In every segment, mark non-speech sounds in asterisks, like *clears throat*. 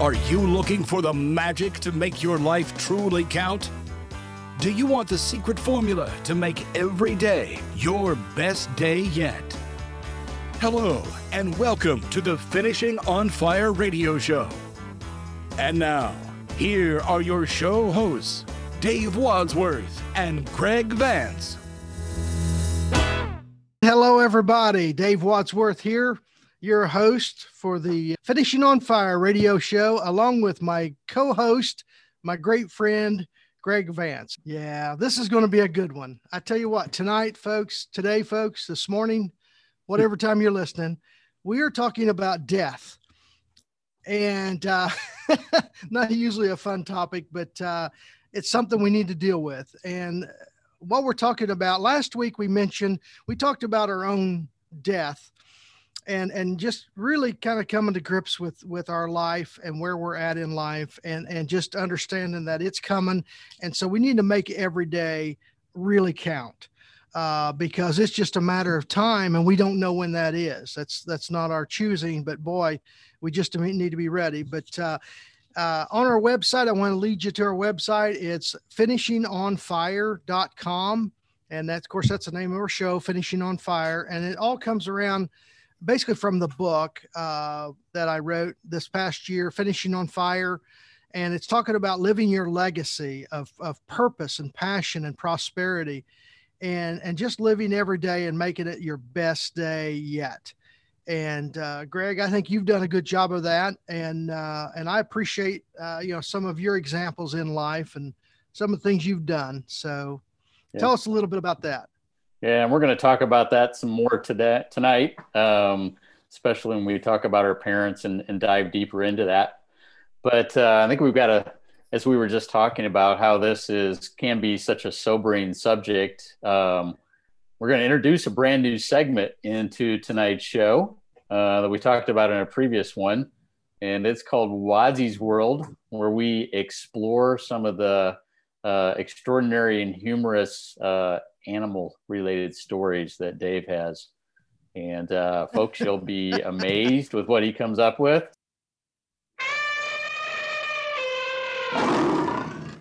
Are you looking for the magic to make your life truly count? Do you want the secret formula to make every day your best day yet? Hello, and welcome to the Finishing on Fire radio show. And now, here are your show hosts, Dave Wadsworth and Greg Vance. Hello, everybody. Dave Wadsworth here, your host for the Finishing on Fire radio show, along with my co host, my great friend, Greg Vance. Yeah, this is going to be a good one. I tell you what, tonight, folks, today, folks, this morning, whatever time you're listening, we are talking about death. And uh, *laughs* not usually a fun topic, but uh, it's something we need to deal with. And what we're talking about last week, we mentioned we talked about our own death and and just really kind of coming to grips with with our life and where we're at in life and and just understanding that it's coming. And so we need to make every day really count uh, because it's just a matter of time and we don't know when that is. That's that's not our choosing but boy we just need to be ready. But uh, uh, on our website i want to lead you to our website. It's finishingonfire.com and that of course that's the name of our show finishing on fire. And it all comes around basically from the book uh, that I wrote this past year, Finishing on Fire. And it's talking about living your legacy of, of purpose and passion and prosperity and, and just living every day and making it your best day yet. And uh, Greg, I think you've done a good job of that, and uh, and I appreciate uh, you know some of your examples in life and some of the things you've done. So, yeah. tell us a little bit about that. Yeah, and we're going to talk about that some more today tonight, um, especially when we talk about our parents and, and dive deeper into that. But uh, I think we've got to, as we were just talking about, how this is can be such a sobering subject. Um, we're going to introduce a brand new segment into tonight's show uh, that we talked about in a previous one, and it's called Wadsy's World, where we explore some of the uh, extraordinary and humorous uh, animal related stories that Dave has. And uh, folks, you'll be *laughs* amazed with what he comes up with.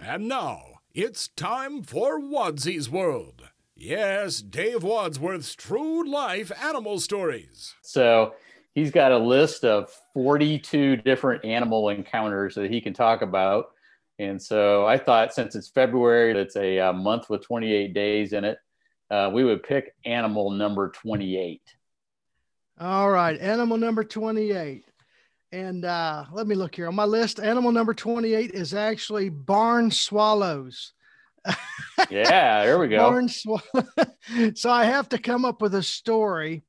And now it's time for Wadsy's World. Yes, Dave Wadsworth's true life animal stories. So he's got a list of 42 different animal encounters that he can talk about. And so I thought since it's February, it's a, a uh, month with 28 days in it, uh, we would pick animal number 28. All right, animal number 28. And uh, let me look here on my list. Animal number 28 is actually barn swallows. yeah, there we go. *laughs* Barn sw- *laughs* so I have to come up with a story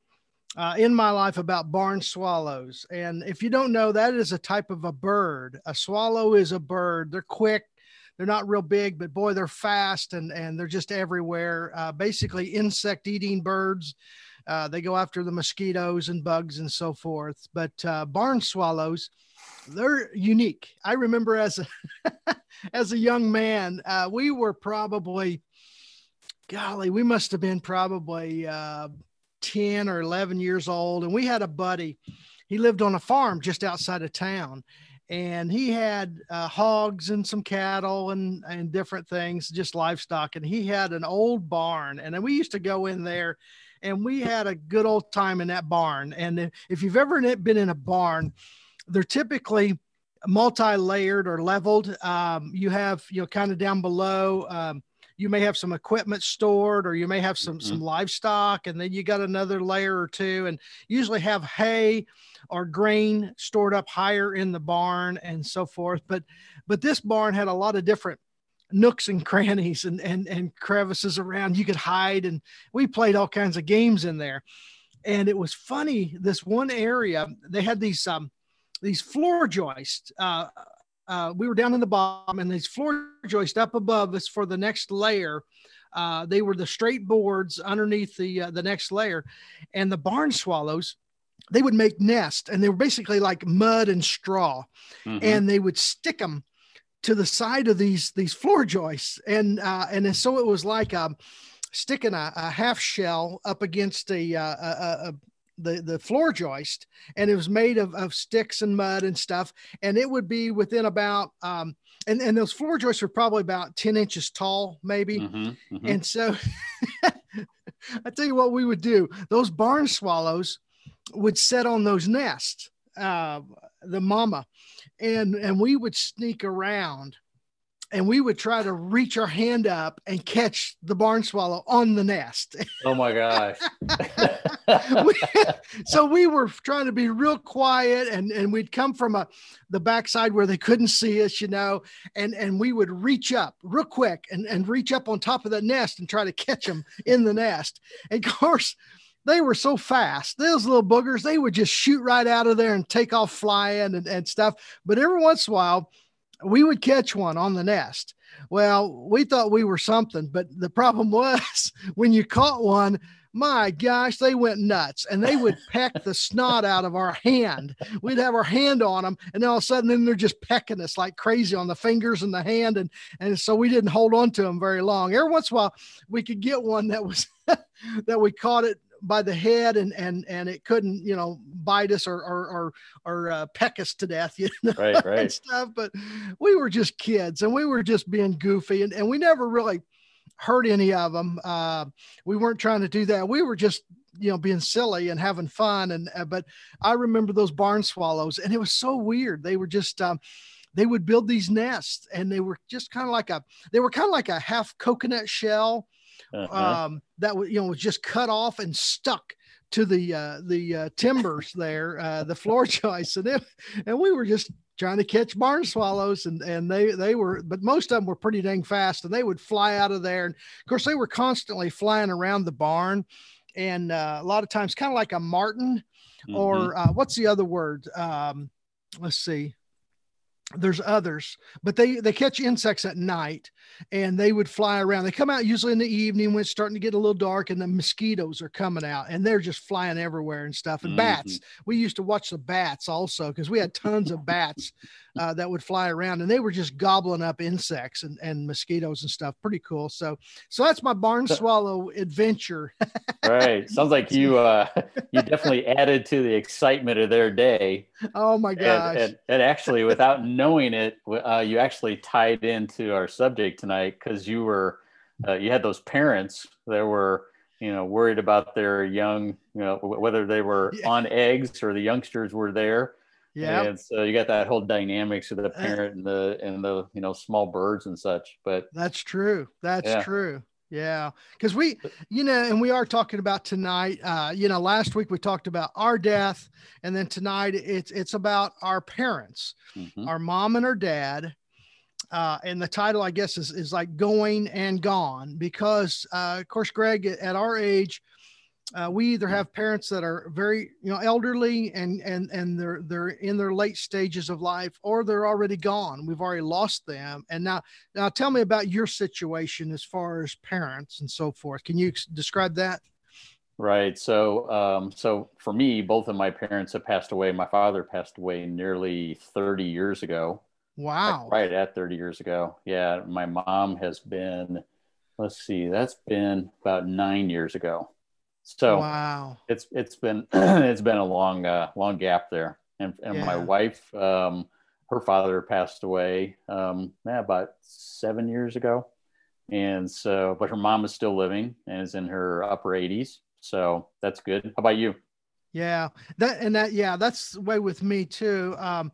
uh, in my life about barn swallows. And if you don't know, that is a type of a bird. A swallow is a bird. They're quick, they're not real big, but boy, they're fast and and they're just everywhere. Uh, basically, insect eating birds. Uh, they go after the mosquitoes and bugs and so forth. But uh, barn swallows, they're unique. I remember as a *laughs* as a young man, uh, we were probably, golly, we must have been probably uh, ten or eleven years old, and we had a buddy. He lived on a farm just outside of town, and he had uh, hogs and some cattle and and different things, just livestock. And he had an old barn, and we used to go in there, and we had a good old time in that barn. And if you've ever been in a barn, they're typically multi-layered or leveled. Um, you have you know kind of down below. Um, you may have some equipment stored or you may have some mm-hmm. some livestock and then you got another layer or two and usually have hay or grain stored up higher in the barn and so forth. But but this barn had a lot of different nooks and *laughs* crannies and and and crevices around. You could hide and we played all kinds of games in there. And it was funny this one area they had these um these floor joists uh uh, we were down in the bottom and these floor joists up above us for the next layer. Uh, they were the straight boards underneath the uh, the next layer, and the barn swallows. They would make nests, and they were basically like mud and straw, mm-hmm. and they would stick them to the side of these these floor joists, and uh, and so it was like um, sticking a, a half shell up against a, uh, a, a the the floor joist, and it was made of, of sticks and mud and stuff, and it would be within about um, and and those floor joists were probably about ten inches tall, maybe, mm-hmm, mm-hmm. and so. *laughs* I tell you what we would do. Those barn swallows would set on those nests, uh, the mama, and and we would sneak around and we would try to reach our hand up and catch the barn swallow on the nest. Oh my gosh. *laughs* so we were trying to be real quiet and, and we'd come from a the backside where they couldn't see us, you know, and, and we would reach up real quick and, and reach up on top of the nest and try to catch them in the nest. And of course, they were so fast. Those little boogers, they would just shoot right out of there and take off flying and, and stuff. But every once in a while, we would catch one on the nest. Well, we thought we were something, but the problem *laughs* was when you caught one, my gosh, they went nuts and they would *laughs* peck the snot out of our hand. We'd have our hand on them, and all of a sudden, then they're just pecking us like crazy on the fingers and the hand. And, and so we didn't hold on to them very long. Every once in a while, we could get one that was *laughs* that we caught it by the head and and and it couldn't you know bite us or or or, or uh, peck us to death *laughs* you know right, right. stuff. But we were just kids and we were just being goofy and, and we never really hurt any of them uh, we weren't trying to do that. We were just you know being silly and having fun and uh, but i remember those barn swallows and it was so weird. They were just um, they would build these nests and they were just kind of like a they were kind of like a half coconut shell uh-huh. um, that was you know was just cut off and stuck to the uh, the uh, timbers there, uh, the floor *laughs* joists, and it, and we were just trying to catch barn swallows, and and they they were, but most of them were pretty dang fast, and they would fly out of there, and of course they were constantly flying around the barn, and uh, a lot of times kind of like a martin, mm-hmm. or uh, what's the other word? Um, let's see there's others but they they catch insects at night and they would fly around they come out usually in the evening when it's starting to get a little dark and the mosquitoes are coming out and they're just flying everywhere and stuff and mm-hmm. bats we used to watch the bats also because we had tons of bats uh, that would fly around and they were just gobbling up insects and, and mosquitoes and stuff. Pretty cool. So so that's my barn swallow adventure. *laughs* Right. Sounds like you uh *laughs* you definitely added to the excitement of their day. Oh my gosh and, and, and actually *laughs* without knowing it uh, you actually tied into our subject tonight because you were uh, you had those parents that were you know worried about their young you know whether they were yeah. on eggs or the youngsters were there yeah. And so you got that whole dynamics of the uh, parent and the and the you know small birds and such. But that's true. That's yeah. true. Yeah, because we, you know, and we are talking about tonight. Uh, you know, last week we talked about our death, and then tonight it's it's about our parents, mm-hmm. our mom and our dad. Uh, and the title, I guess, is is like going and gone because, uh, of course, Greg, at our age, uh, we either have parents that are very you know elderly and and and they're they're in their late stages of life or they're already gone. We've already lost them. And now now tell me about your situation as far as parents and so forth. Can you describe that? Right. So um, so for me both of my parents have passed away. My father passed away nearly 30 years ago. Wow. right at 30 years ago. Yeah my mom has been let's see that's been about nine years ago so wow, it's it's been *clears throat* it's been a long uh, long gap there. And and yeah. my wife, um, her father passed away um, yeah, about seven years ago, and so but her mom is still living and is in her upper 80s. So that's good. How about you? Yeah, that and that yeah, that's the way with me too. Um,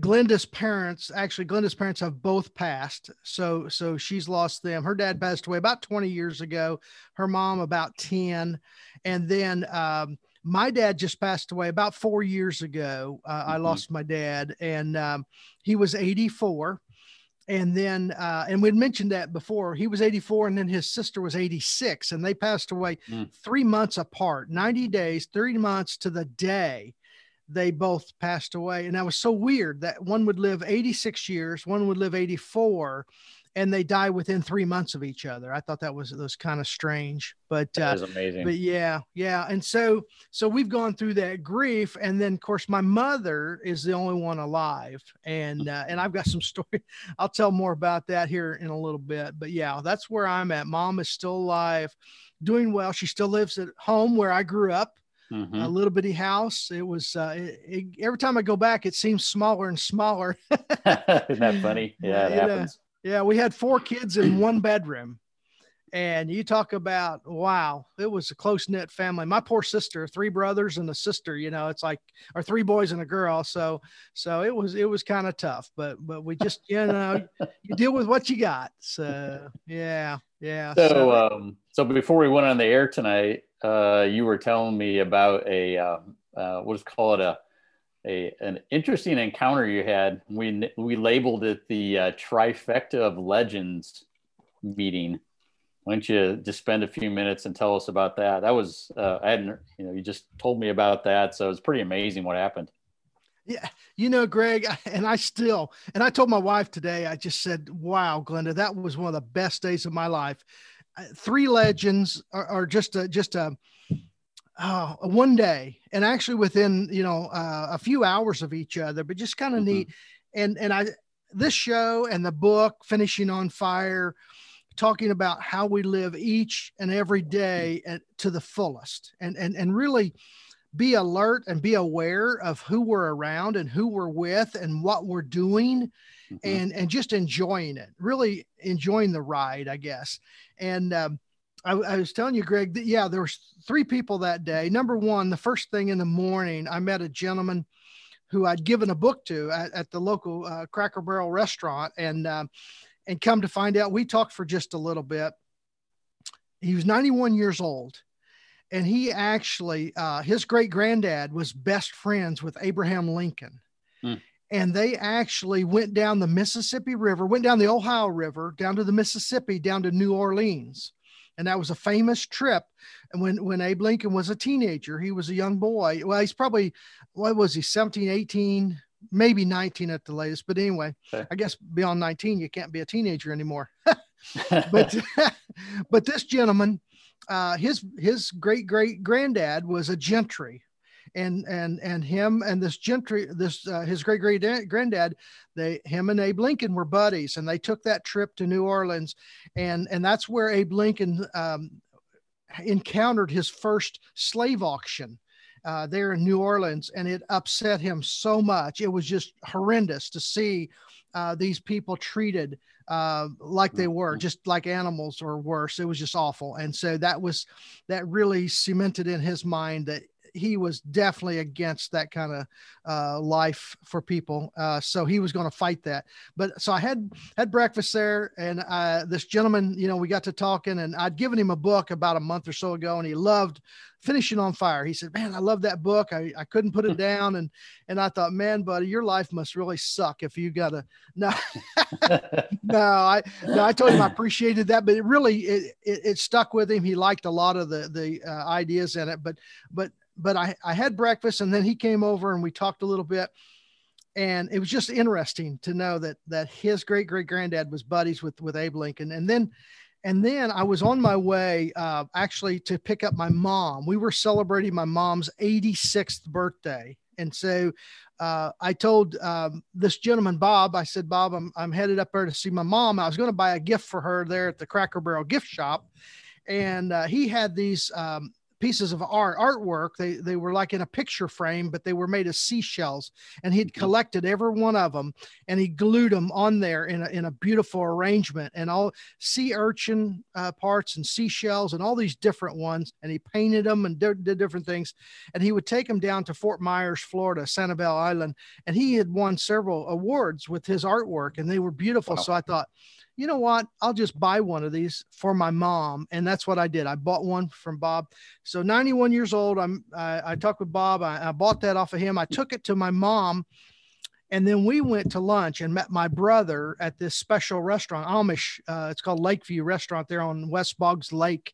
Glenda's parents, actually, Glenda's parents have both passed. So, so she's lost them. Her dad passed away about 20 years ago. Her mom about 10, and then um, my dad just passed away about four years ago. Uh, mm-hmm. I lost my dad, and um, he was 84. And then, uh, and we'd mentioned that before. He was 84, and then his sister was 86, and they passed away mm. three months apart, 90 days, 3 months to the day they both passed away. And that was so weird that one would live 86 years, one would live 84, and they die within three months of each other. I thought that was was kind of strange, but that uh, amazing. But yeah, yeah. And so so we've gone through that grief, and then of course my mother is the only one alive, and uh, and I've got some *laughs* story. I'll tell more about that here in a little bit. But yeah, that's where I'm at. Mom is still alive, doing well. She still lives at home where I grew up mm-hmm. a little bitty house. It was uh, it, it, every time I go back, it seems smaller and smaller. *laughs* Isn't that funny? Yeah, it happens. Yeah, we had four kids in one bedroom. And you talk about wow, it was a close knit family. My poor sister, three brothers and a sister. You know, it's like or three boys and a girl. So so it was it was kind of tough, but but we just you know you deal with what you got. So yeah, yeah. So so, um, so before we went on the air tonight, uh, you were telling me about a uh, uh, let's call it a a an interesting encounter you had. We we labeled it the uh, trifecta of legends meeting. Why don't you just spend a few minutes and tell us about that? That was uh, I hadn't you know you just told me about that, so it's pretty amazing what happened. Yeah, you know, Greg, *laughs* and I still, and I told my wife today, I just said, "Wow, Glenda, that was one of the best days of my life." Uh, three legends are, are just a just a oh, one day, and actually within you know uh, a few hours of each other, but just kind of mm-hmm. neat. And and I this show and the book, finishing on fire, talking about how we live each and every day at, to the fullest, and and and really be alert and be aware of who we're around and who we're with and what we're doing mm-hmm. and and just enjoying it really enjoying the ride i guess and um, I, I, was telling you greg that yeah there was three people that day number one the first thing in the morning i met a gentleman who i'd given a book to at, at the local uh, cracker barrel restaurant and uh, and come to find out we talked for just a little bit he was 91 years old and he actually uh, his great granddad was best friends with abraham lincoln hmm. And they actually went down the mississippi river went down the ohio river down to the mississippi down to new orleans. And that was a famous trip. And when when abe lincoln was a teenager he was a young boy. Well he's probably what was he 17 18 maybe 19 at the latest. But anyway okay. i guess beyond 19 you can't be a teenager anymore. *laughs* *laughs* But *laughs* but this gentleman uh, his his great great granddad was a gentry, and and and him and this gentry this uh, his great great granddad they him and Abe Lincoln were buddies, and they took that trip to New Orleans, and and that's where Abe Lincoln um, encountered his first slave auction. Uh, there in New Orleans, and it upset him so much. It was just horrendous to see uh, these people treated uh, like they were, mm-hmm. just like animals or worse. It was just awful. And so that was that really cemented in his mind that he was definitely against that kind of uh, life for people. Uh, so he was going to fight that. But so I had had breakfast there, and uh, this gentleman, you know, we got to talking, and I'd given him a book about a month or so ago, and he loved finishing on fire. He said, "Man, I love that book. I, I couldn't put it *laughs* down." And and I thought, "Man, buddy, your life must really suck if you got to." *laughs* No, *laughs* no, I no, I told him I appreciated that, but it really it, it, it stuck with him. He liked a lot of the the uh, ideas in it, but but but I, I had breakfast and then he came over and we talked a little bit and it was just interesting to know that that his great great granddad was buddies with with Abe Lincoln and then and then I was on my way uh, actually to pick up my mom. We were celebrating my mom's 86th birthday. And so uh, I told um, this gentleman, Bob, I said, Bob, I'm, I'm headed up there to see my mom. I was going to buy a gift for her there at the Cracker Barrel gift shop. And uh, he had these um, pieces of art artwork they they were like in a picture frame but they were made of seashells and he'd mm-hmm. collected every one of them and he glued them on there in a, in a beautiful arrangement and all sea urchin uh, parts and seashells and all these different ones and he painted them and did, did different things and he would take them down to fort myers florida sanibel island and he had won several awards with his artwork and they were beautiful wow. so i thought you know what? I'll just buy one of these for my mom. And that's what I did. I bought one from Bob. So 91 years old. I'm, I, I talked with Bob. I, I bought that off of him. I took it to my mom. And then we went to lunch and met my brother at this special restaurant, Amish. Uh, it's called Lakeview Restaurant there on West Boggs Lake.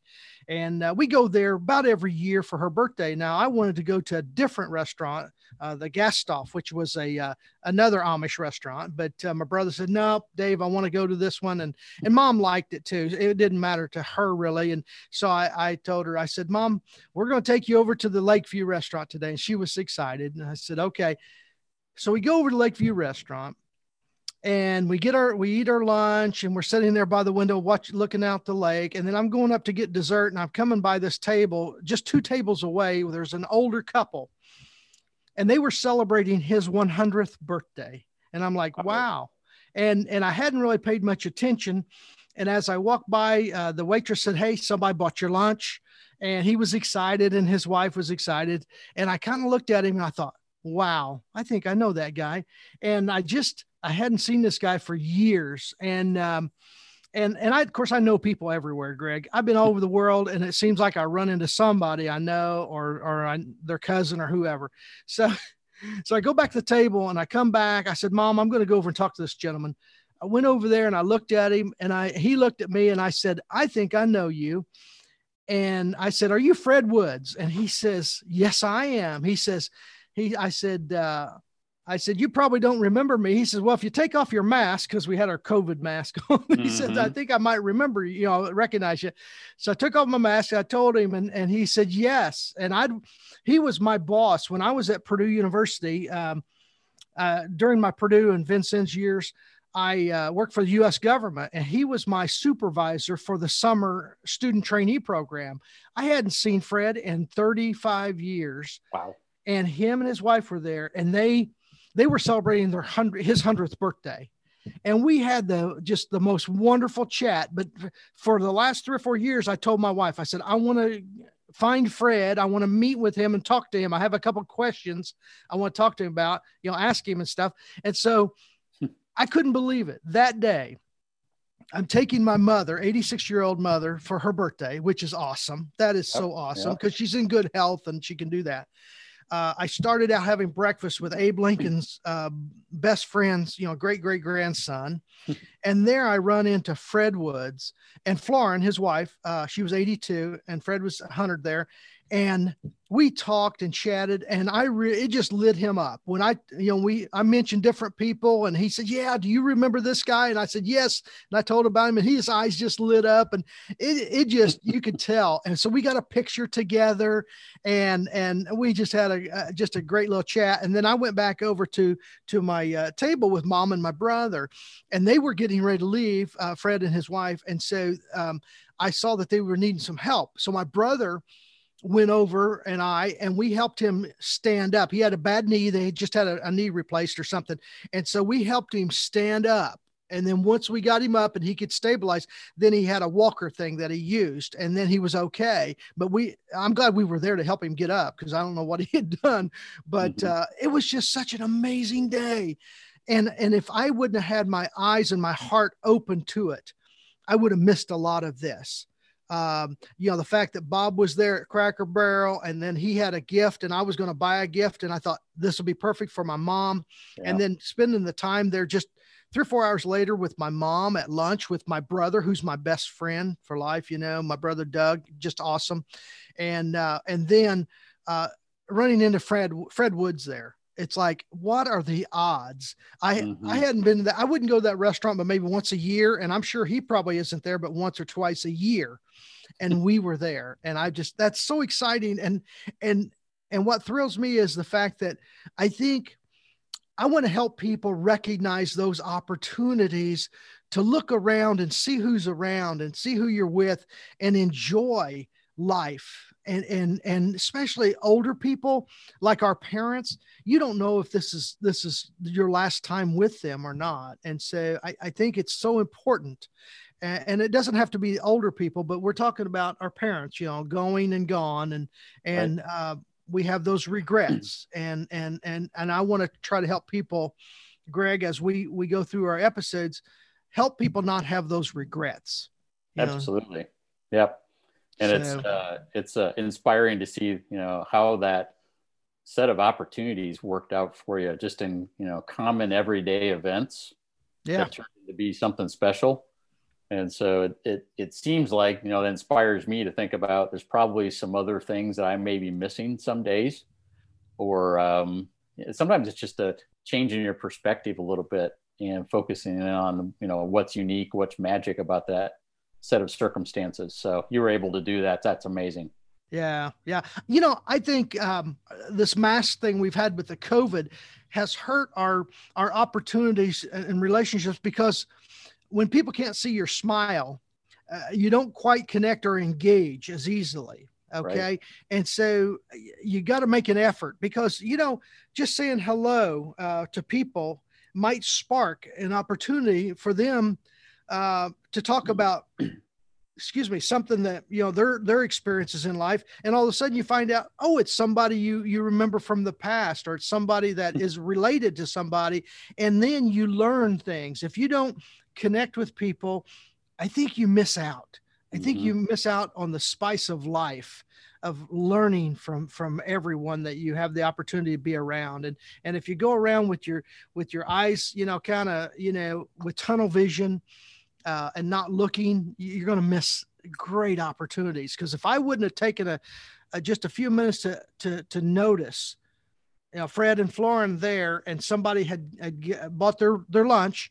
And uh, we go there about every year for her birthday. Now, I wanted to go to a different restaurant uh, the Gasthof, which was a uh, another Amish restaurant. But uh, my brother said, "No, Dave, I want to go to this one," and and Mom liked it too. It didn't matter to her really, and so I, I told her, I said, "Mom, we're going to take you over to the Lakeview restaurant today," and she was excited. And I said, "Okay." So we go over to Lakeview restaurant, and we get our we eat our lunch and we're sitting there by the window watching looking out the lake and then i'm going up to get dessert and i'm coming by this table just two tables away there's an older couple and they were celebrating his 100th birthday. And i'm like wow. and and i hadn't really paid much attention. And as i walked by uh, the waitress said hey somebody bought your lunch. And he was excited and his wife was excited. And i kind of looked at him and i thought wow i think i know that guy. And i just I hadn't seen this guy for years, and um, and and I of course I know people everywhere, Greg. I've been all over the world, and it seems like I run into somebody I know or or I, their cousin or whoever. So *laughs* so I go back to the table and I come back. I said, Mom, I'm going to go over and talk to this gentleman. I went over there and I looked at him, and I he looked at me and I said, I think I know you. And I said, Are you Fred Woods? And he says, Yes, I am. He says, he I said, uh, I said, You probably don't remember me. He says, Well, if you take off your mask, because we had our COVID mask *laughs* on, he mm-hmm. said, I mm-hmm. think I might remember you, you know, recognize you. So I took off my mask. I told him, and, and he said, Yes. And I, he was my boss when I was at Purdue University. Um, uh, during my Purdue and Vincennes years, I uh, worked for the US government and he was my supervisor for the summer student trainee program. I hadn't seen Fred in 35 years. Wow. And him and his wife were there and they they were celebrating their hundred his hundredth birthday. And we had the just the most wonderful chat. But for the last three or four years i told my wife i said i want to find fred. I want to meet with him and talk to him. I have a couple questions i want to talk to him about you know ask him and stuff. And so i couldn't believe it. That day i'm taking my mother 86 year old mother for her birthday which is awesome. That is so awesome because she's in good health and she can do that uh, I started out having breakfast with Abe Lincoln's uh, best friend's, you know, great great grandson, *laughs* and there I run into Fred Woods and Florin, his wife. Uh, she was 82, and Fred was 100 there, and we talked and chatted and i re- it just lit him up. When i you know we i mentioned different people and he said yeah do you remember this guy? And i said yes. And i told about him and his eyes just lit up and it, it just you could tell. And so we got a picture together and and we just had a uh, just a great little chat. And then i went back over to to my uh, table with mom and my brother and they were getting ready to leave uh, fred and his wife and so um, i saw that they were needing some help so my brother went over and I and we helped him stand up. He had a bad knee; they just had a, a, knee replaced or something, and so we helped him stand up. And then once we got him up and he could stabilize, then he had a walker thing that he used, and then he was okay. But we, I'm glad we were there to help him get up because I don't know what he had *laughs* done, but mm-hmm. uh, it was just such an amazing day. And and if I wouldn't have had my eyes and my heart open to it, I would have missed a lot of this um, you know, the fact that Bob was there at Cracker Barrel and then he had a gift and I was going to buy a gift and I thought this will be perfect for my mom. Yeah. And then spending the time there just three or four hours later with my mom at lunch with my brother, who's my best friend for life, you know, my brother Doug, just awesome. And, uh, and then, uh, running into Fred, Fred Woods there it's like what are the odds i mm-hmm. i hadn't been to that i wouldn't go to that restaurant but maybe once a year and i'm sure he probably isn't there but once or twice a year and we were there and i just that's so exciting and and and what thrills me is the fact that i think i want to help people recognize those opportunities to look around and see who's around and see who you're with and enjoy life and and and especially older people like our parents you don't know if this is this is your last time with them or not and so i, I think it's so important and, and, it doesn't have to be older people but we're talking about our parents you know going and gone and and right. uh, we have those regrets *clears throat* and and and and i want to try to help people greg as we we go through our episodes help people not have those regrets absolutely know? yep and so, it's uh, it's uh, inspiring to see you know how that set of opportunities worked out for you just in you know common everyday events yeah. that turned to be something special. And so it, it, it seems like you know that inspires me to think about there's probably some other things that i may be missing some days or um, sometimes it's just a change in your perspective a little bit and focusing on you know what's unique what's magic about that set of circumstances. So you were able to do that. That's amazing. Yeah, yeah. You know, I think um, this mask thing we've had with the COVID has hurt our our opportunities and relationships because when people can't see your smile, uh, you don't quite connect or engage as easily. Okay, right. and so you got to make an effort because you know just saying hello uh, to people might spark an opportunity for them uh, to talk mm-hmm. about *clears throat* excuse me something that you know their their experiences in life. And all of a sudden you find out oh it's somebody you you remember from the past or it's somebody that is related to somebody. And then you learn things. If you don't connect with people i think you miss out. I think mm-hmm. you miss out on the spice of life of learning from from everyone that you have the opportunity to be around. And and if you go around with your with your eyes you know kind of you know with tunnel vision uh, and not looking, you're going to miss great opportunities. Because if I wouldn't have taken a, a, just a few minutes to to to notice, you know, Fred and Florin there, and somebody had, had bought their their lunch,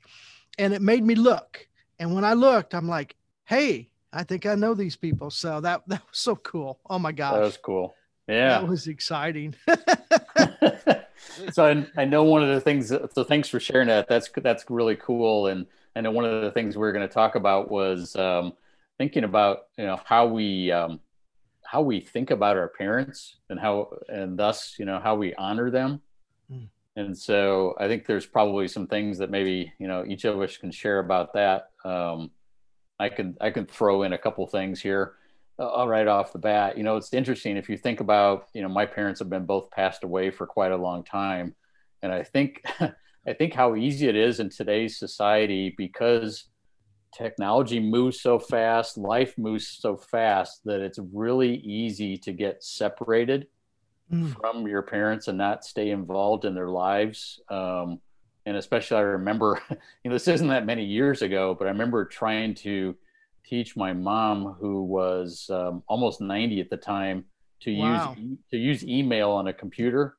and it made me look. And when I looked, I'm like, hey, I think I know these people. So that that was so cool. Oh my gosh, that was cool. Yeah, that was exciting. *laughs* *laughs* so I, I know one of the things. So thanks for sharing that. That's that's really cool. And I know one of the things we are going to talk about was um, thinking about you know how we um, how we think about our parents and how and thus you know how we honor them. Mm. And so I think there's probably some things that maybe you know each of us can share about that. Um, I can I can throw in a couple things here. Uh, right off the bat, you know, it's interesting if you think about, you know, my parents have been both passed away for quite a long time, and I think *laughs* I think how easy it is in today's society because technology moves so fast, life moves so fast that it's really easy to get separated mm. from your parents and not stay involved in their lives. Um, and especially, I remember, *laughs* you know, this isn't that many years ago, but I remember trying to teach my mom, who was um, almost 90 at the time, to wow. use to use email on a computer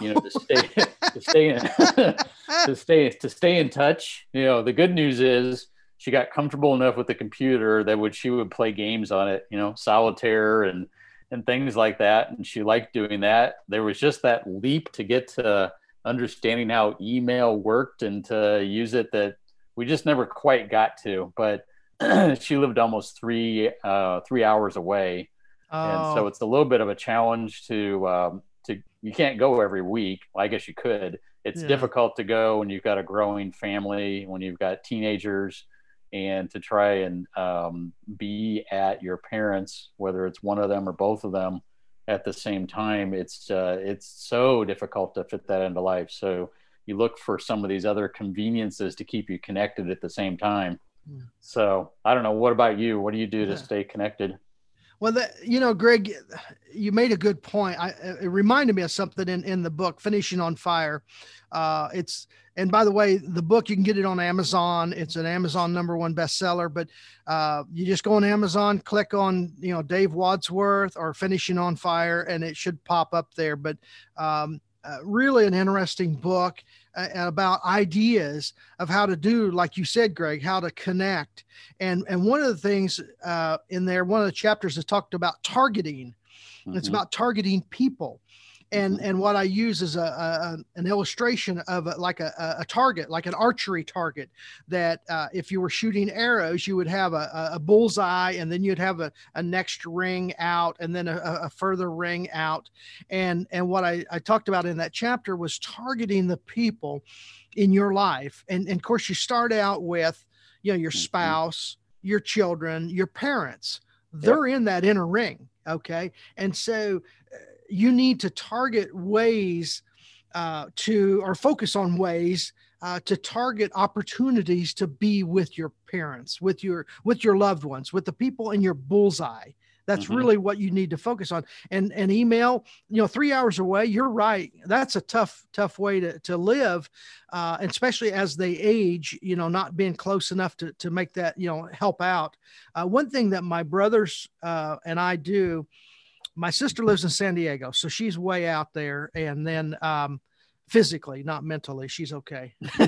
you know to *laughs* stay to stay in *laughs* to stay to stay in touch you know the good news is she got comfortable enough with the computer that would she would play games on it you know solitaire and and things like that and she liked doing that there was just that leap to get to understanding how email worked and to use it that we just never quite got to but *clears throat* she lived almost three uh, three hours away oh. and so oh. it's a little bit of a challenge to um, to you can't go every week. Well, I guess you could. It's yeah. difficult to go when you've got a growing family, when you've got teenagers, and to try and um, be at your parents, whether it's one of them or both of them, at the same time. It's uh, it's so difficult to fit that into life. So you look for some of these other conveniences to keep you connected at the same time. Yeah. So I don't know. What about you? What do you do yeah. to stay connected? Well, the, you know, Greg, you made a good point. I, it reminded me of something in, in the book, Finishing on Fire. Uh, it's, and by the way, the book, you can get it on Amazon. It's an Amazon number one bestseller, but uh, you just go on Amazon, click on, you know, Dave Wadsworth or Finishing on Fire, and it should pop up there. But um, uh, really an interesting book about ideas of how to do, like you said, Greg, how to connect. And and one of the things uh, in there, one of the chapters is talked about targeting. Mm-hmm. It's about targeting people and mm-hmm. and what I use is a, a an illustration of a, like a, a target, like an archery target. That uh, if you were shooting arrows, you would have a, a bullseye, and then you'd have a, a next ring out, and then a, a further ring out. And and what I, I talked about in that chapter was targeting the people in your life, and, and of course you start out with you know your mm-hmm. spouse, your children, your parents. They're yep. in that inner ring okay and so you need to target ways uh, to or focus on ways uh, to target opportunities to be with your parents with your with your loved ones with the people in your bullseye. That's mm-hmm. really what you need to focus on. And and email you know three hours away you're right that's a tough tough way to, to live uh, especially as they age you know not being close enough to, to make that you know help out. Uh, one thing that my brothers uh, and i do my sister lives in San Diego, so she's way out there. And then um, physically, not mentally. She's okay. *laughs*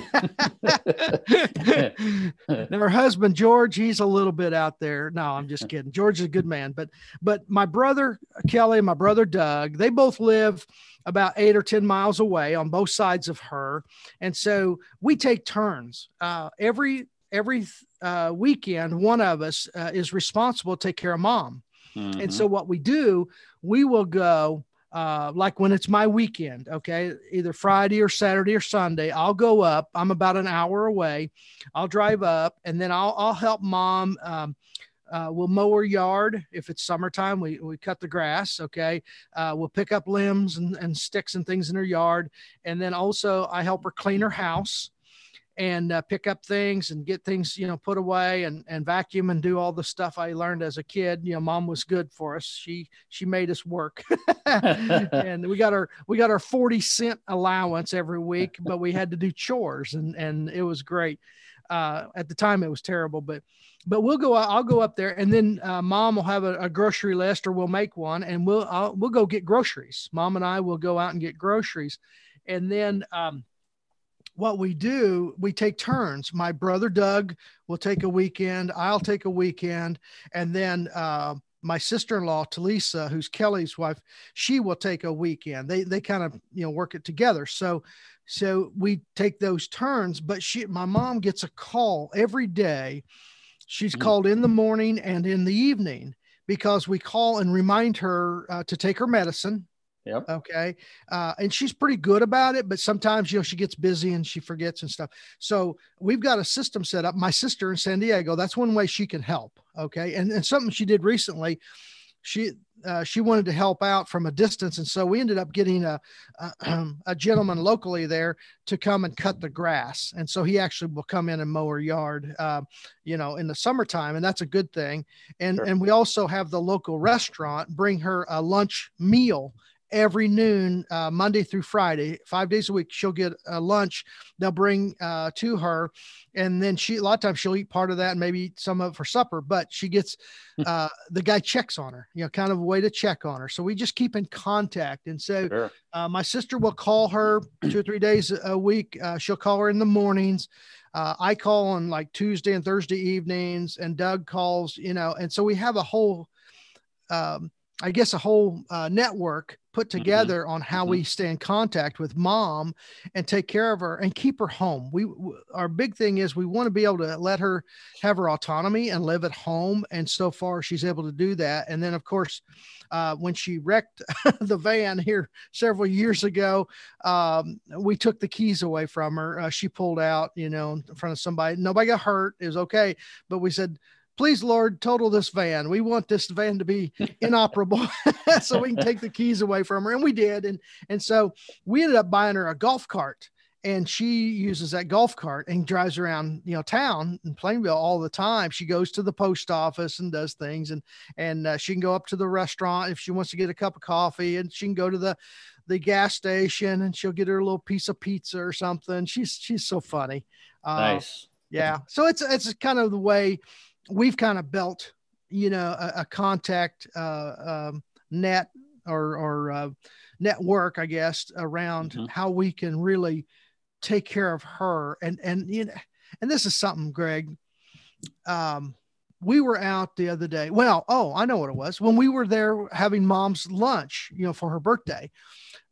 now her husband George, he's a little bit out there. No, I'm just kidding. George is a good man, but but my brother Kelly and my brother Doug, they both live about eight or ten miles away on both sides of her, and so we take turns. Uh, every every uh, weekend, one of us uh, is responsible to take care of mom. Mm-hmm. And so what we do, we will go uh, like when it's my weekend, okay, either Friday or Saturday or Sunday, I'll go up. I'm about an hour away. I'll drive up and then I'll, I'll help mom. Um, uh, we'll mow her yard. If it's summertime, we, we cut the grass. Okay. Uh, we'll pick up limbs and, and sticks and things in her yard. And then also I help her clean her house and uh, pick up things and get things you know put away and and vacuum and do all the stuff I learned as a kid. You know, mom was good for us. She she made us work, *laughs* *laughs* and we got our we got our forty cent allowance every week, but we had to do chores and and it was great. Uh, at the time, it was terrible, but but we'll go. I'll go up there, and then uh, mom will have a, a, grocery list, or we'll make one, and we'll I'll, we'll go get groceries. Mom and I will go out and get groceries, and then. Um, what we do, we take turns. My brother Doug will take a weekend. I'll take a weekend, and then uh, my sister-in-law Talisa, who's Kelly's wife, she will take a weekend. They they kind of you know work it together. So so we take those turns. But she, my mom, gets a call every day. She's mm-hmm. called in the morning and in the evening because we call and remind her uh, to take her medicine Yep. Okay. Uh, and she's pretty good about it, but sometimes, you know, she gets busy and she forgets and stuff. So we've got a system set up. My sister in San Diego, that's one way she can help. Okay. And, and something she did recently, she, uh, she wanted to help out from a distance. And so we ended up getting a, a, *clears throat* a, gentleman locally there to come and cut the grass. And so he actually will come in and mow her yard, uh, you know, in the summertime. And that's a good thing. And, sure. and we also have the local restaurant bring her a lunch meal every noon, uh, Monday through Friday, five days a week. She'll get a lunch they'll bring uh, to her, and then she a lot of times she'll eat part of that and maybe some of it for supper. But she gets hmm. uh, the guy checks on her, you know, kind of a way to check on her. So we just keep in contact, and so sure. uh, my sister will call her two or three days a week. Uh, she'll call her in the mornings. Uh, I call on like Tuesday and Thursday evenings, and Doug calls, you know, and so we have a whole. Um, I guess a whole uh, network put mm-hmm. together mm-hmm. on how mm-hmm. we stay in contact with mom and take care of her and keep her home. We our big thing is we want to be able to let her have her autonomy and live at home. And so far, she's able to do that. And then, of course, uh, when she wrecked *laughs* the van here several years ago, um, we took the keys away from her. Uh, she pulled out, you know, in front of somebody. Nobody got hurt. It was okay, but we said please lord total this van. We want this van to be *laughs* inoperable *laughs* so we can take the keys away from her. And we did. And and so we ended up buying her a golf cart. And she uses that golf cart and drives around you know town in plainville all the time. She goes to the post office and does things. And and uh, she can go up to the restaurant if she wants to get a cup of coffee. And she can go to the the gas station and she'll get her a little piece of pizza or something. She's she's so funny. Uh, nice. yeah. So it's it's kind of the way we've kind of built, you know, a, a contact uh, um, net or, or uh, network, I guess, around mm-hmm. how we can really take care of her. And and you know, and this is something, Greg. Um, we were out the other day. Well, oh, I know what it was. When we were there having mom's lunch, you know, for her birthday,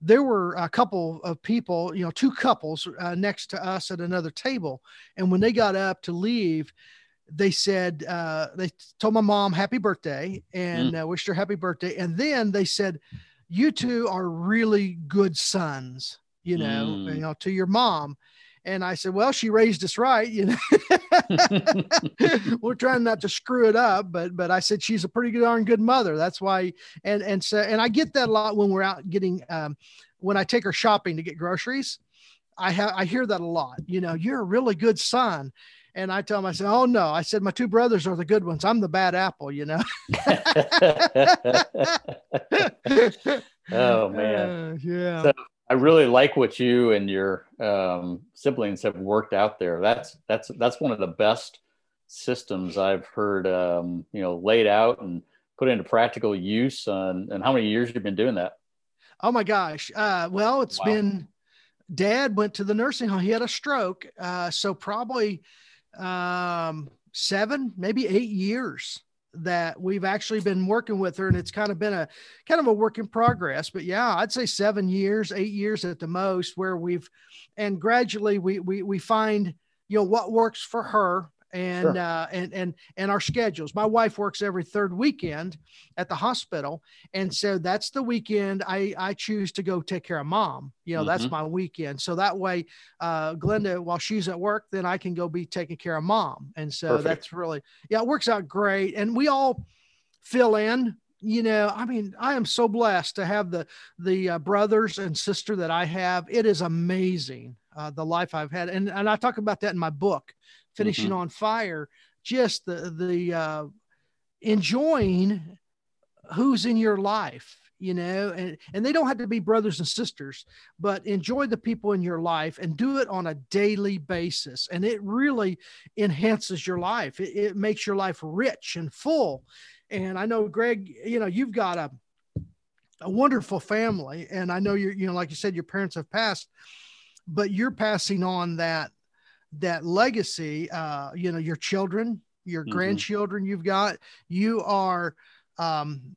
there were a couple of people, you know, two couples uh, next to us at another table. And when they got up to leave, they said uh, they told my mom happy birthday and mm. uh, wished her happy birthday, and then they said, "You two are really good sons," you know, mm. you know, to your mom. And I said, "Well, she raised us right, you know. *laughs* We're trying not to screw it up, but but I said she's a pretty darn good mother. That's why." And and so and I get that a lot when we're out getting um, when I take her shopping to get groceries. I have I hear that a lot. You know, you're a really good son. And I tell him, I said, Oh no. I said, My two brothers are the good ones. I'm the bad apple, you know. *laughs* oh *laughs* man. Uh, yeah. So I really like what you and your um, siblings have worked out there. That's that's that's one of the best systems I've heard um, you know laid out and put into practical use. And, and how many years you've been doing that? Oh my gosh. Uh, well, it's wow. been dad went to the nursing home. He had a stroke. Uh, so probably um, seven, maybe eight years that we've actually been working with her and it's kind of been a kind of a work in progress. But yeah i'd say seven years eight years at the most where we've and gradually we we, we find you know what works for her and sure. uh, and and and our schedules. My wife works every third weekend at the hospital, and so that's the weekend I I choose to go take care of mom. You know, mm-hmm. that's my weekend. So that way, uh, Glenda, while she's at work, then I can go be taking care of mom, and so Perfect. that's really yeah, it works out great, and we all fill in you know i mean i am so blessed to have the the uh, brothers and sister that i have it is amazing uh, the life i've had and, and i talk about that in my book finishing mm-hmm. on fire just the the uh, enjoying who's in your life you know and and they don't have to be brothers and sisters but enjoy the people in your life and do it on a daily basis. And it really enhances your life. It, it makes your life rich and full. And i know greg you know you've got a a wonderful family. And i know you're you know like you said your parents have passed but you're passing on that that legacy uh you know your children your mm-hmm. grandchildren you've got you are um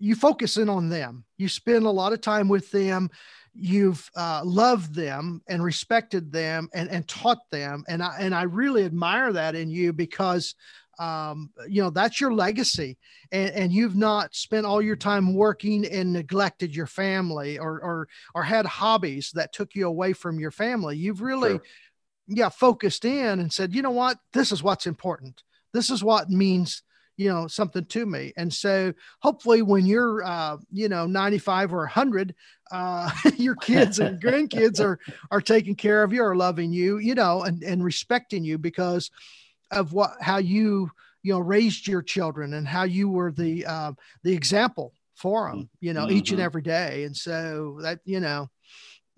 you focus in on them. You spend a lot of time with them. You've uh, loved them and respected them and, and taught them. And I, and I really admire that in you because um, you know that's your legacy. And, and you've not spent all your time working and neglected your family or, or or had hobbies that took you away from your family. You've really sure yeah focused in and said you know what this is what's important this is what means you know something to me and so hopefully when you're uh, you know 95 or 100 uh, *laughs* your kids and *laughs* grandkids are are taking care of you or loving you you know and, and respecting you because of what how you you know raised your children and how you were the uh, the example for them you know mm-hmm. each and mm-hmm. every day and so that you know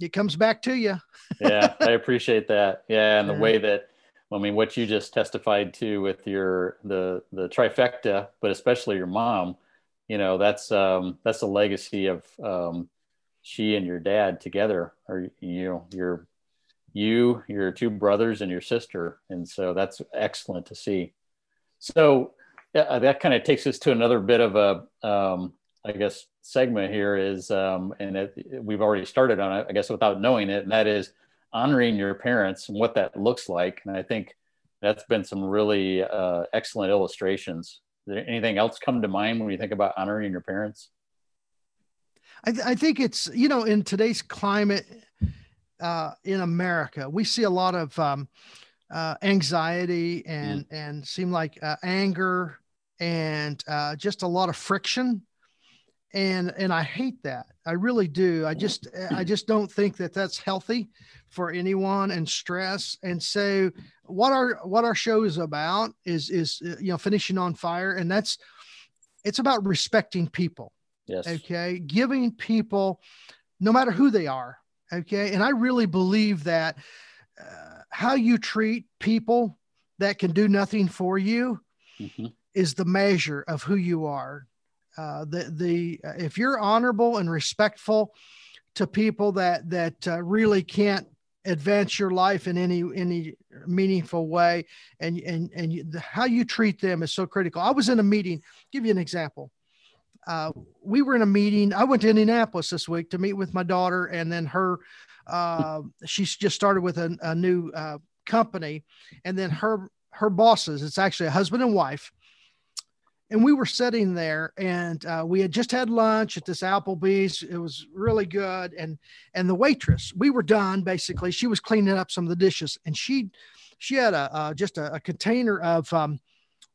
it comes back to you. *laughs* yeah, I appreciate that. Yeah, and the way that I mean, what you just testified to with your the the trifecta, but especially your mom, you know, that's um, that's a legacy of um, she and your dad together, or you know, your you, your two brothers, and your sister, and so that's excellent to see. So yeah, that kind of takes us to another bit of a um, I guess, segment here is, um, and it, we've already started on it, I guess, without knowing it, and that is honoring your parents and what that looks like. And I think that's been some really uh, excellent illustrations. Anything else come to mind when you think about honoring your parents? I, th- I think it's, you know, in today's climate uh, in America, we see a lot of um, uh, anxiety and, mm. and seem like uh, anger and uh, just a lot of friction and and i hate that. I really do. I just i just don't think that that's healthy for anyone and stress. And so what our what our show is about is is you know finishing on fire and that's it's about respecting people yes. okay? Giving people no matter who they are okay? And i really believe that uh, how you treat people that can do nothing for you mm-hmm. is the measure of who you are uh, the the uh, if you're honorable and respectful to people that that uh, really can't advance your life in any any meaningful way and and and you, the, how you treat them is so critical. I was in a meeting give you an example. Uh, we were in a meeting i went to indianapolis this week to meet with my daughter and then her uh, she's just started with a, a new uh, company and then her her bosses it's actually a husband and wife and we were sitting there and uh, we had just had lunch at this applebee's. It was really good and and the waitress we were done basically. She was cleaning up some of the dishes and she she had a uh, just a, a, container of um,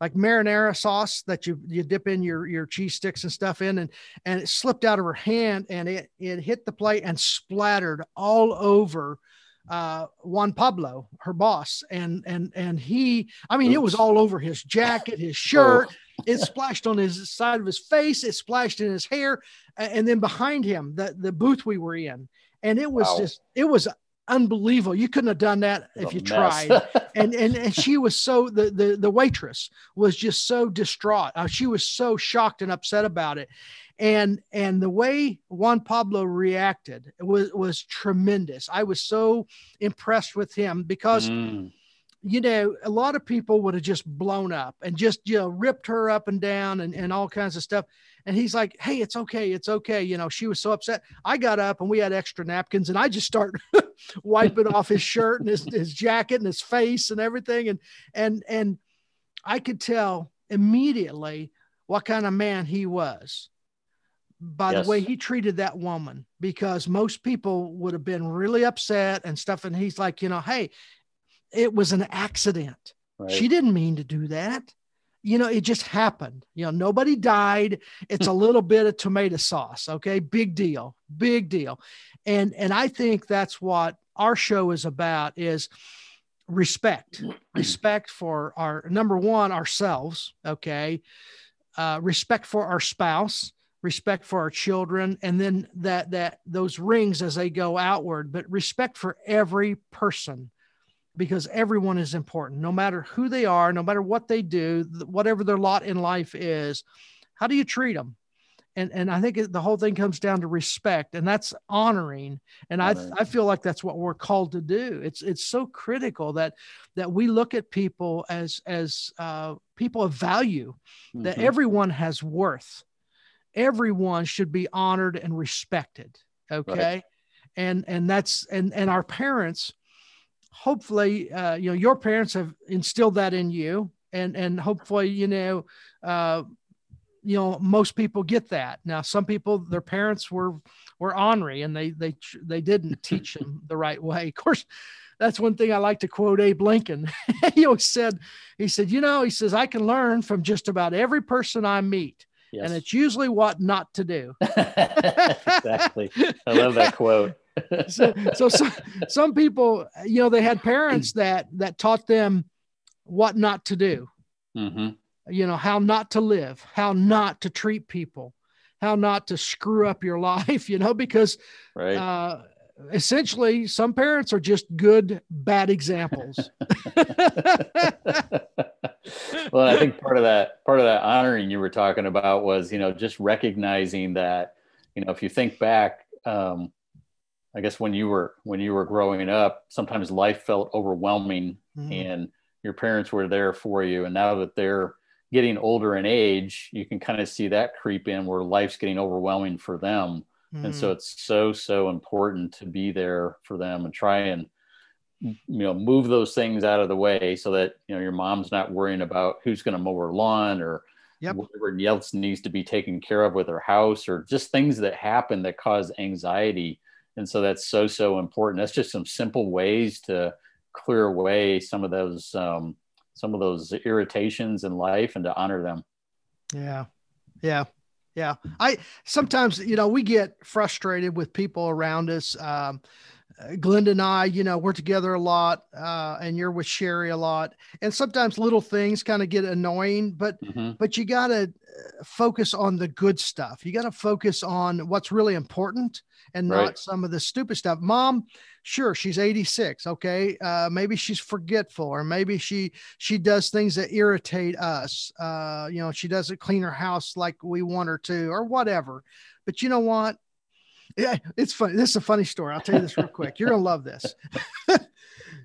like marinara sauce that you you dip in your your cheese sticks and stuff in and and it slipped out of her hand and it it hit the plate and splattered all over uh, Juan Pablo, her boss, and and and he, I mean, Oops. it was all over his jacket, his *laughs* shirt. Oh it splashed on his side of his face. It splashed in his hair, and then behind him, the the booth we were in, and it was wow. just it was unbelievable. You couldn't have done that if you mess. tried. *laughs* and, and and she was so the the the waitress was just so distraught. Uh, she was so shocked and upset about it. And and the way Juan Pablo reacted was was tremendous. I was so impressed with him because. Mm. You know, a lot of people would have just blown up and just, you know, ripped her up and down and, and all kinds of stuff. And he's like, Hey, it's okay. It's okay. You know, she was so upset. I got up and we had extra napkins and I just start *laughs* wiping *laughs* off his shirt and his, his jacket and his face and everything. And, and, and I could tell immediately what kind of man he was by yes. the way he treated that woman because most people would have been really upset and stuff and he's like you know hey it was an accident right. she didn't mean to do that you know, it just happened. You know, nobody died. It's a little bit of tomato sauce. Okay. Big deal. Big deal. And and I think that's what our show is about is respect. respect for our number one, ourselves. Okay. Uh, respect for our spouse respect for our children and then that that those rings as they go outward but respect for every person because everyone is important, no matter who they are, no matter what they do, whatever their lot in life is. How do you treat them? And, and I think the whole thing comes down to respect, and that's honoring. And I, I feel like that's what we're called to do. It's it's so critical that that we look at people as as uh, people of value, mm-hmm. that everyone has worth. Everyone should be honored and respected. Okay, right. and and that's and and our parents hopefully, uh, you know, your parents have instilled that in you, and and hopefully, you know, uh, you know, most people get that. Now, some people, their parents were were ornery, and they they they didn't *laughs* teach them the right way. Of course. That's one thing I like to quote Abe Lincoln. *laughs* he always said, he said, you know, he says, I can learn from just about every person I meet. Yes. And it's usually what not to do. *laughs* exactly. I love that quote. *laughs* so, so some, some people, you know, they had parents *clears throat* that that taught them what not to do. Mm-hmm. You know, how not to live, how not to treat people, how not to screw up your *laughs* life. You know, because right. uh, essentially, some parents are just good bad examples. *laughs* well, I think part of that part of that honoring you were talking about was, you know, just recognizing that, you know, if you think back. Um, I guess when you were when you were growing up, sometimes life felt overwhelming, mm. and your parents were there for you. And now that they're getting older in age, you can kind of see that creep in where life's getting overwhelming for them. Mm. And so mm. it's so so important to be there for them and try and you know move those things out of the way so that you know your mom's not worrying about who's going to mow her lawn or yep. whatever else needs to be taken care of with her house or just things that happen that cause anxiety. And so that's so so important. That's just some simple ways to clear away some of those um, some of those irritations in life and to honor them. Yeah. Yeah. Yeah. I sometimes you know we get frustrated with people around us um, Glenda and I, you know, we're together a lot, uh, and you're with Sherry a lot, and sometimes little things kind of get annoying, but mm-hmm. but you got to uh, focus on the good stuff. You got to focus on what's really important and right. not some of the stupid stuff. Mom, sure, she's 86. Okay, uh, maybe she's forgetful, or maybe she she does things that irritate us. Uh, you know, she doesn't clean her house like we want her to, or whatever. But you know what? Yeah, it's funny. This is a funny story. I'll tell you this real quick. You're gonna love this. *laughs*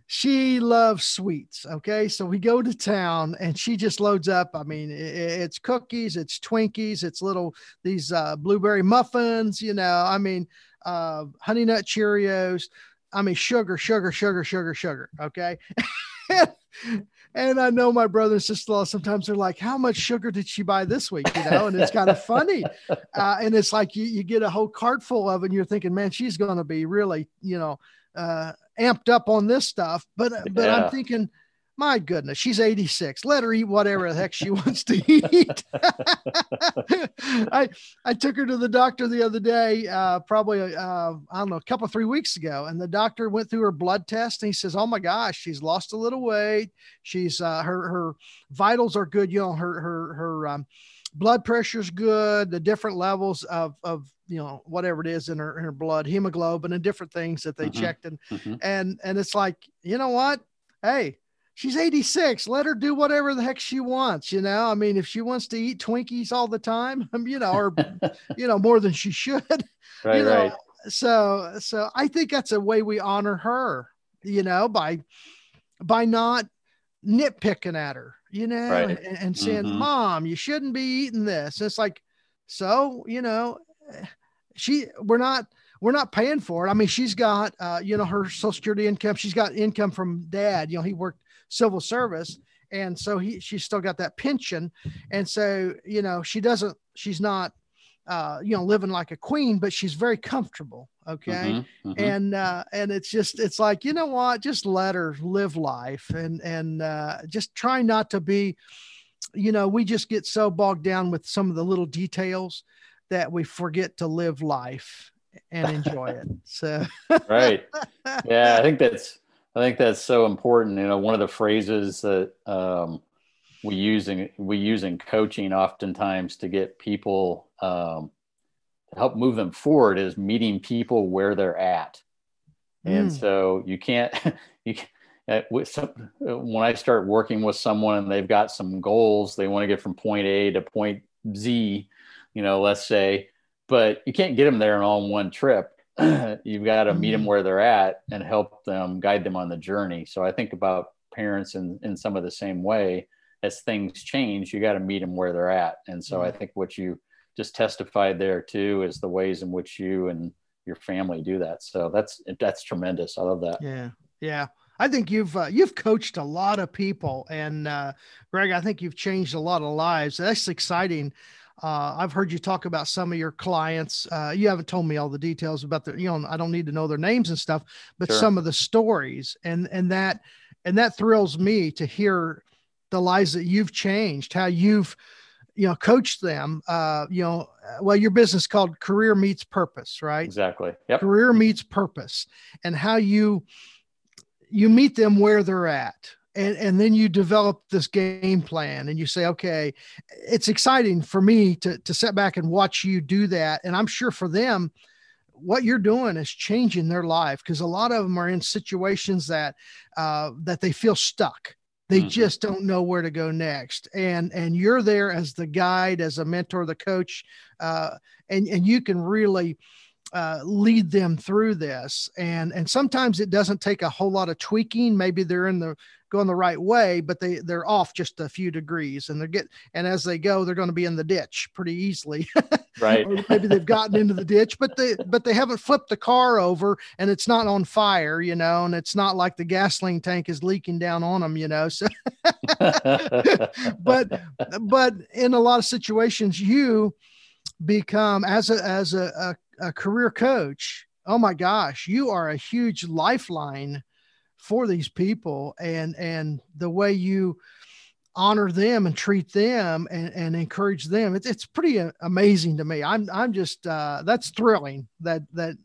she loves sweets. Okay, so we go to town and she just loads up. I mean, it's cookies, it's Twinkies, it's little these uh, blueberry muffins. You know, I mean, uh, honey nut Cheerios. I mean, sugar, sugar, sugar, sugar, sugar. Okay. *laughs* And I know my brother and sister in law sometimes they're like, How much sugar did she buy this week? You know, and it's kind of funny. *laughs* Uh, and it's like you, you get a whole cart full of it and you're thinking, Man, she's going to be really, you know, uh, amped up on this stuff. But, but yeah. I'm thinking, my goodness, she's 86. Let her eat whatever the heck she *laughs* wants to eat. *laughs* I I took her to the doctor the other day, uh, probably uh, I don't know, a couple three weeks ago, and the doctor went through her blood test and he says, "Oh my gosh, she's lost a little weight. She's uh, her her vitals are good. You know, her her her um, blood pressure's good. The different levels of of you know whatever it is in her in her blood, hemoglobin, and different things that they mm-hmm. checked, and mm-hmm. and and it's like you know what, hey." She's 86. Let her do whatever the heck she wants. You know, I mean, if she wants to eat Twinkies all the time, *laughs* you know, or, *laughs* you know, more than she should, right, you know, right. So, so I think that's a way we honor her, you know, by, by not nitpicking at her, you know, Right. and, and saying, Mhm. mom, you shouldn't be eating this. it's like, so, you know, she, we're not, we're not paying for it. I mean, she's got, uh, you know, her social security income. She's got income from dad. You know, he worked civil service, and so he, she's still got that pension. And so, you know, she doesn't, she's not, uh, you know, living like a queen, but she's very comfortable. Okay. Mhm, mhm. And, uh, and it's just, it's like, you know what, just let her live life and, and, uh, just try not to be, you know, we just get so bogged down with some of the little details that we forget to live life and enjoy it. So, *laughs* right yeah i think that's i think that's so important you know one of the phrases that um, we use in we use in coaching oftentimes to get people um, to help move them forward is meeting people where they're at and Mm. so you can't *laughs* you uh, with some, uh, when i start working with someone and they've got some goals they want to get from point a to point z you know let's say but you can't get them there in all in one trip *clears throat* you've got to meet them Mhm. where they're at and help them guide them on the journey so i think about parents in, in some of the same way as things change you got to meet them where they're at and so i Mhm. think what you just testified there too is the ways in which you and your family do that so that's that's tremendous i love that yeah, yeah. I think you've uh, you've coached a lot of people, and uh, Greg, I think you've changed a lot of lives. That's exciting. Uh, I've heard you talk about some of your clients. Uh, you haven't told me all the details about the, you know, I don't need to know their names and stuff, but Sure. some of the stories, and and that and that thrills me to hear the lives that you've changed, how you've you know coached them. Uh, you know, well, your business called Career Meets Purpose, right? exactly yep career meets purpose and how you you meet them where they're at and and then you develop this game plan and you say okay it's exciting for me to to sit back and watch you do that. And i'm sure for them what you're doing is changing their life because a lot of them are in situations that uh, that they feel stuck. They Mhm. just don't know where to go next. And and you're there as the guide as a mentor the coach uh, and and you can really uh, lead them through this. And and sometimes it doesn't take a whole lot of tweaking. Maybe they're in the going the right way but they they're off just a few degrees and they're get and as they go they're going to be in the ditch pretty easily. Right. *laughs* Or maybe they've gotten into the ditch but they but they haven't flipped the car over and it's not on fire you know and it's not like the gasoline tank is leaking down on them you know so *laughs* but but in a lot of situations you become as a as a, a, a career coach oh my gosh you are a huge lifeline for these people and and the way you honor them and treat them and, and encourage them it's, it's pretty amazing to me i'm i'm just uh that's thrilling that that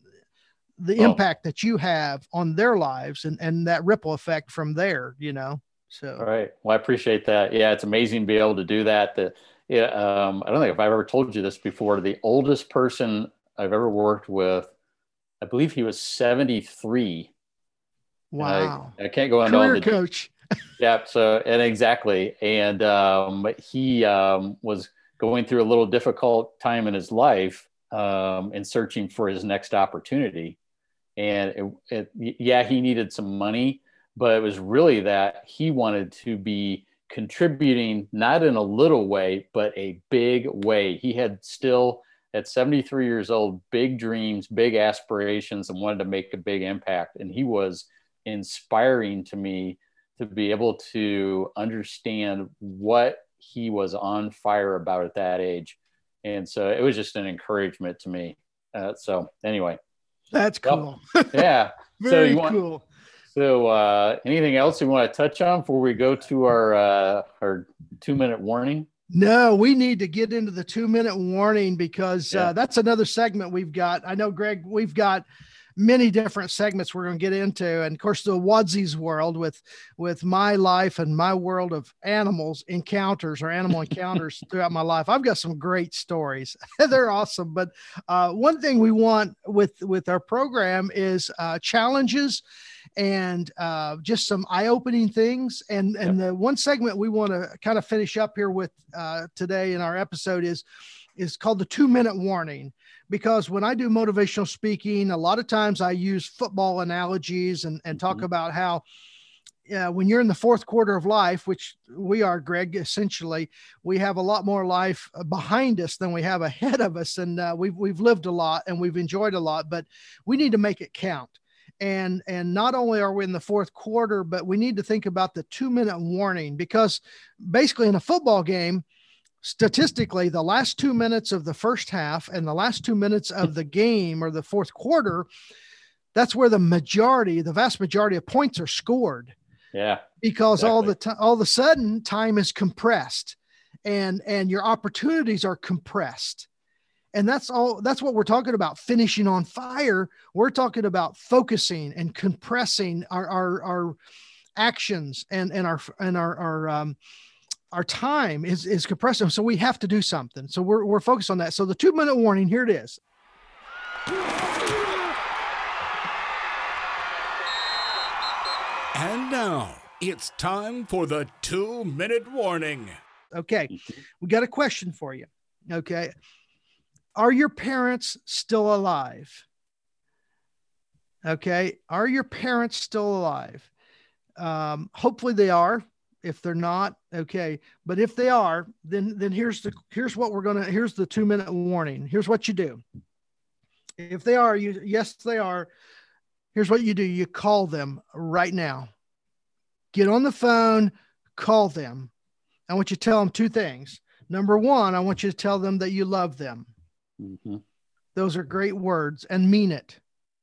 the Well- impact that you have on their lives and and that ripple effect from there you know so All right. Well, I appreciate that. Yeah, it's amazing to be able to do that. The, yeah, um, I don't think if I've ever told you this before. The oldest person I've ever worked with, I believe he was 73. And I- wow. I, can't go into all career the coach. *laughs* Yeah so and exactly. And um, he um, was going through a little difficult time in his life um, and searching for his next opportunity. And it, it, yeah he needed some money but it was really that he wanted to be contributing not in a little way but a big way. He had still at 73 years old big dreams big aspirations and wanted to make a big impact and he was inspiring to me to be able to understand what he was on fire about at that age. And so it was just an encouragement to me. Uh, so anyway, that's Well, cool *laughs* yeah. *laughs* so very you want, cool so uh, anything else you want to touch on before we go to our uh, our two minute warning? No, we need to get into the two minute warning because Yeah. uh, that's another segment we've got. I know, Greg, we've got many different segments we're going to get into, and of course, the Wadzie's world with with my life and my world of animals encounters or animal *laughs* encounters throughout my life. I've got some great stories; *laughs* they're awesome. But uh, one thing we want with with our program is uh, challenges and uh, just some eye-opening things. And and the one segment we want to kind of finish up here with uh, today in our episode is is called the two-minute warning. Because when I do motivational speaking, a lot of times I use football analogies and and talk Mhm. about how. Yeah, when you're in the fourth quarter of life, which we are, Greg, essentially, we have a lot more life uh, behind us than we have ahead of us, and uh, we've we've lived a lot and we've enjoyed a lot, but we need to make it count and and not only are we in the fourth quarter but we need to think about the two minute warning because basically in a football game statistically the last two minutes of the first half and the last two minutes of the game or the fourth quarter that's where the majority the vast majority of points are scored Yeah. because all the Exactly. time all of a sudden time is compressed and and your opportunities are compressed and that's all that's what we're talking about finishing on fire we're talking about focusing and compressing our our, our actions and and our and our our um our time is is compressing so we have to do something. So we're, we're focused on that. So the two minute warning here it is. And now it's time for the two minute warning. okay we got a question for you okay? Are your parents still alive? Okay are your parents still alive? Um, hopefully they are if they're not okay but if they are then then here's the here's what we're gonna here's the two minute warning here's what you do if they are you yes they are here's what you do you call them right now get on the phone call them i want you to tell them two things number one i want you to tell them that you love them Mhm. those are great words and mean it.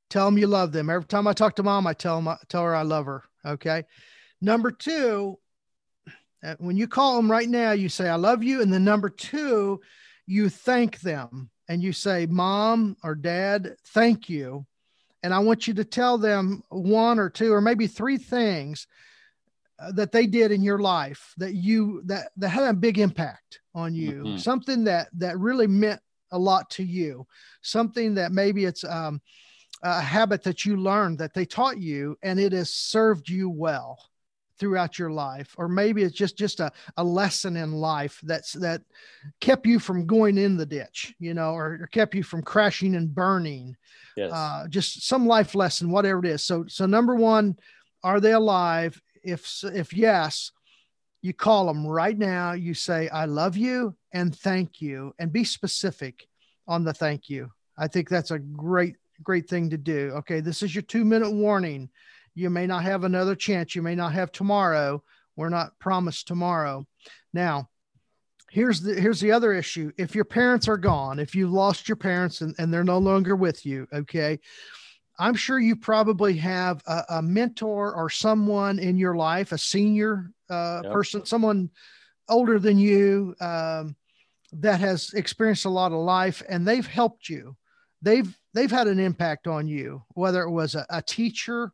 Tell them you love them. Every time I talk to mom, I tell them, tell her I love her. Okay. Number two, uh, when you call them right now, you say, I love you. And then number two, you thank them and you say, Mom or Dad, thank you. And I want you to tell them one or two or maybe three things uh, that they did in your life that you that that had a big impact on you Mhm. something that that really meant a lot to you something that maybe it's um, a habit that you learned that they taught you and it has served you well throughout your life or maybe it's just just a, a lesson in life that's that kept you from going in the ditch you know or, or kept you from crashing and burning Yes. uh, just some life lesson whatever it is. So so number one are they alive? If if yes you call them right now. You say i love you and thank you and be specific on the thank you. I think that's a great great thing to do. Okay this is your two minute warning you may not have another chance. You may not have tomorrow. We're not promised tomorrow. Now here's the here's the other issue. If your parents are gone if you've lost your parents and, and they're no longer with you okay i'm sure you probably have a, a mentor or someone in your life a senior uh, Yep. person someone older than you um, that has experienced a lot of life and they've helped you. They've they've had an impact on you whether it was a, a teacher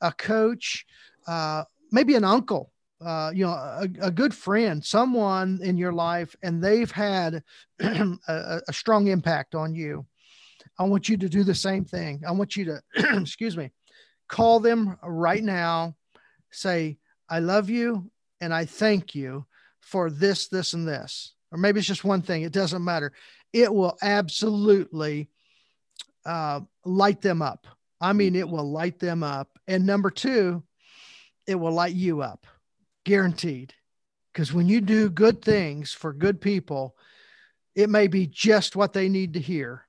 a coach uh, maybe an uncle uh, you know a, a good friend someone in your life and they've had *clears throat* a, a strong impact on you. I want you to do the same thing. I want you to *clears throat* excuse me call them right now say i love you and i thank you for this this and this. Or maybe it's just one thing. It doesn't matter. It will absolutely uh, light them up i mean it mm-hmm. will light them up and number two it will light you up guaranteed because when you do good things for good people it may be just what they need to hear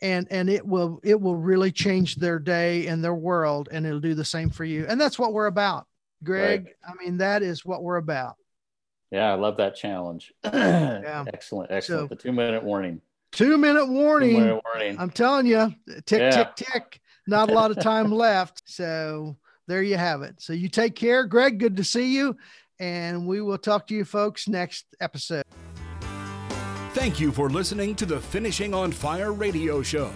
and and it will it will really change their day and their world and it'll do the same for you and that's what we're about greg i mean that is what we're about Yeah, I love that challenge. *clears throat* Yeah. Excellent, excellent. So- the two minute warning. two minute Two warning minute warning. i'm telling you tick Yeah. tick tick not a lot of time left so there you have it so you take care greg good to see you and we will talk to you folks next episode Thank you for listening to the Finishing on Fire radio show.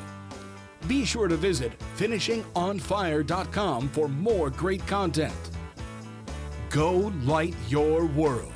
Be sure to visit finishingonfire.com for more great content. Go light your world.